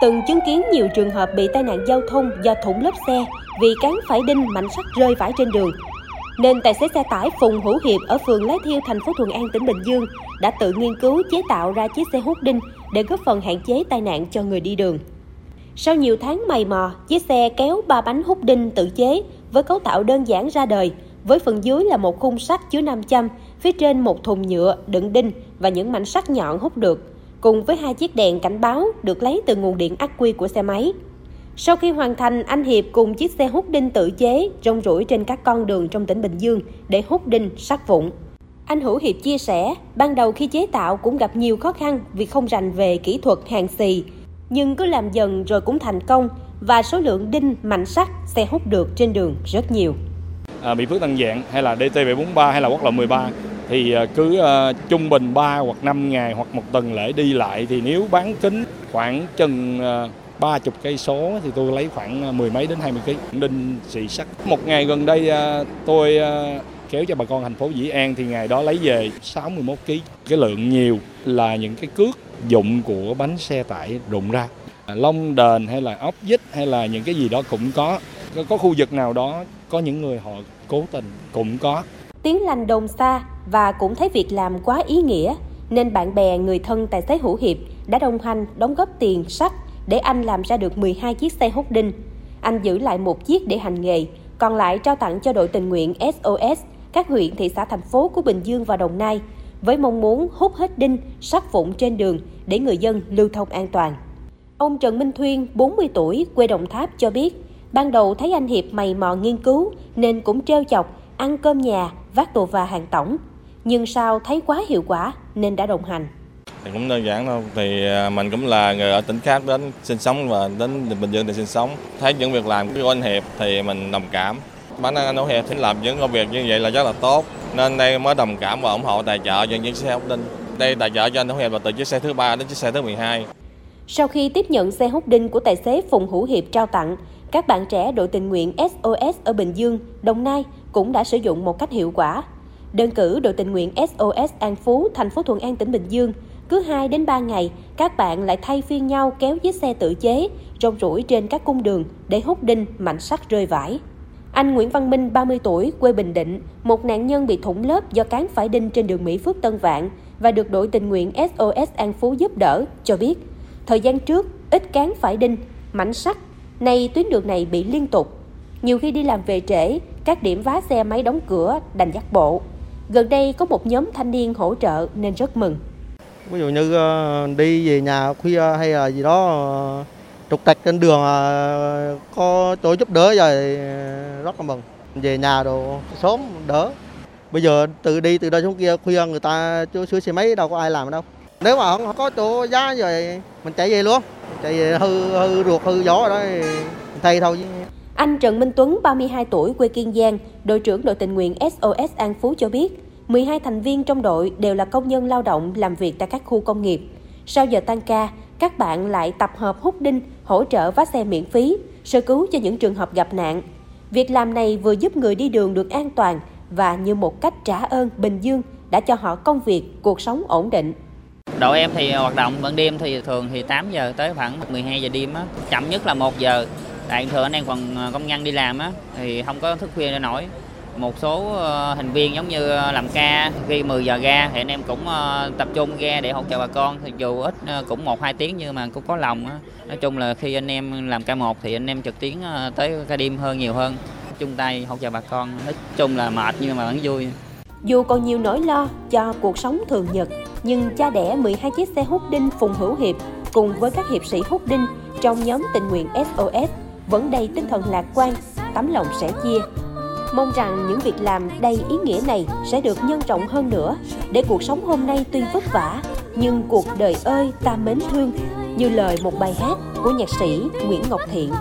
từng chứng kiến nhiều trường hợp bị tai nạn giao thông do thủng lớp xe vì cán phải đinh mảnh sắt rơi vãi trên đường. Nên tài xế xe tải Phùng Hữu Hiệp ở phường Lái Thiêu, thành phố Thuận An, tỉnh Bình Dương đã tự nghiên cứu chế tạo ra chiếc xe hút đinh để góp phần hạn chế tai nạn cho người đi đường. Sau nhiều tháng mày mò, chiếc xe kéo ba bánh hút đinh tự chế với cấu tạo đơn giản ra đời, với phần dưới là một khung sắt chứa 500, phía trên một thùng nhựa đựng đinh và những mảnh sắt nhọn hút được, cùng với hai chiếc đèn cảnh báo được lấy từ nguồn điện ắc quy của xe máy. Sau khi hoàn thành, anh Hiệp cùng chiếc xe hút đinh tự chế rong rủi trên các con đường trong tỉnh Bình Dương để hút đinh sắt vụn. Anh Hữu Hiệp chia sẻ, ban đầu khi chế tạo cũng gặp nhiều khó khăn vì không rành về kỹ thuật hàng xì, nhưng cứ làm dần rồi cũng thành công và số lượng đinh mạnh sắt xe hút được trên đường rất nhiều. À, Mỹ Phước Tân Dạng hay là DT743 hay là quốc lộ 13 thì à, cứ à, trung bình 3 hoặc 5 ngày hoặc một tuần lễ đi lại thì nếu bán kính khoảng chừng à, ba 30 cây số thì tôi lấy khoảng mười mấy đến 20 kg đinh, xị, sắt. Một ngày gần đây tôi kéo cho bà con thành phố Dĩ An thì ngày đó lấy về 61 kg. Cái lượng nhiều là những cái cước dụng của bánh xe tải rụng ra. Lông đền hay là ốc vít hay là những cái gì đó cũng có. Có khu vực nào đó có những người họ cố tình cũng có. Tiếng lành đồn xa và cũng thấy việc làm quá ý nghĩa nên bạn bè người thân tài xế Hữu Hiệp đã đồng hành đóng góp tiền sắt để anh làm ra được 12 chiếc xe hút đinh. Anh giữ lại một chiếc để hành nghề, còn lại trao tặng cho đội tình nguyện SOS các huyện, thị xã, thành phố của Bình Dương và Đồng Nai với mong muốn hút hết đinh, sắt vụn trên đường để người dân lưu thông an toàn. Ông Trần Minh Thuyên, 40 tuổi, quê Đồng Tháp cho biết, ban đầu thấy anh Hiệp mày mò nghiên cứu nên cũng treo chọc, ăn cơm nhà, vác tù và hàng tổng. Nhưng sau thấy quá hiệu quả nên đã đồng hành. Thì cũng đơn giản thôi, thì à, mình cũng là người ở tỉnh khác đến sinh sống và đến Bình Dương để sinh sống. Thấy những việc làm của anh Hiệp thì mình đồng cảm. Bản thân anh Hữu Hiệp thì làm những công việc như vậy là rất là tốt. Nên đây mới đồng cảm và ủng hộ tài trợ cho những xe hút đinh. Đây tài trợ cho anh Hữu Hiệp là từ chiếc xe thứ ba đến chiếc xe thứ 12. Sau khi tiếp nhận xe hút đinh của tài xế Phùng Hữu Hiệp trao tặng, các bạn trẻ đội tình nguyện SOS ở Bình Dương, Đồng Nai cũng đã sử dụng một cách hiệu quả. Đơn cử đội tình nguyện SOS An Phú, thành phố Thuận An, tỉnh Bình Dương, cứ 2 đến 3 ngày, các bạn lại thay phiên nhau kéo chiếc xe tự chế, rong rủi trên các cung đường để hút đinh mảnh sắt rơi vãi. Anh Nguyễn Văn Minh, 30 tuổi, quê Bình Định, một nạn nhân bị thủng lớp do cán phải đinh trên đường Mỹ Phước Tân Vạn và được đội tình nguyện SOS An Phú giúp đỡ, cho biết, thời gian trước ít cán phải đinh, mảnh sắt, nay tuyến đường này bị liên tục. Nhiều khi đi làm về trễ, các điểm vá xe máy đóng cửa đành dắt bộ. Gần đây có một nhóm thanh niên hỗ trợ nên rất mừng. Ví dụ như ờ, đi về nhà khuya hay là gì đó ờ, trục trặc trên đường ờ, có chỗ giúp đỡ rồi rất là mừng. Về nhà đồ sớm đỡ. Bây giờ từ đi từ đây xuống kia khuya người ta sửa xe máy đâu có ai làm đâu. Nếu mà không có chỗ giá rồi mình chạy về luôn. Chạy về hư hư ruột hư gió rồi đó thay thôi. Anh Trần Minh Tuấn, 32 tuổi, quê Kiên Giang, đội trưởng đội tình nguyện SOS An Phú cho biết, 12 thành viên trong đội đều là công nhân lao động làm việc tại các khu công nghiệp. Sau giờ tan ca, các bạn lại tập hợp hút đinh, hỗ trợ vá xe miễn phí, sơ cứu cho những trường hợp gặp nạn. Việc làm này vừa giúp người đi đường được an toàn và như một cách trả ơn Bình Dương đã cho họ công việc, cuộc sống ổn định. Đội em thì hoạt động ban đêm thì thường thì 8 giờ tới khoảng 12 giờ đêm á, chậm nhất là 1 giờ. Tại thường anh em còn ờ, công nhân đi làm á, thì không có thức khuya để nổi. Một số ờ, thành viên giống như ờ, làm ca khi 10 giờ ra thì anh em cũng tập trung ra để hỗ trợ bà con. Thì dù ít cũng một, hai tiếng nhưng mà cũng có lòng nói chung là khi anh em làm ca một thì anh em trực tuyến tới ca đêm hơn, nhiều hơn. Chung tay hỗ trợ bà con, nói chung là mệt nhưng mà vẫn vui. Dù còn nhiều nỗi lo cho cuộc sống thường nhật, nhưng cha đẻ 12 chiếc xe hút đinh Phùng Hữu Hiệp cùng với các hiệp sĩ hút đinh trong nhóm tình nguyện SOS vẫn đầy tinh thần lạc quan, tấm lòng sẻ chia Mong rằng những việc làm đầy ý nghĩa này sẽ được nhân rộng hơn nữa để cuộc sống hôm nay tuy vất vả nhưng cuộc đời ơi ta mến thương như lời một bài hát của nhạc sĩ Nguyễn Ngọc Thiện.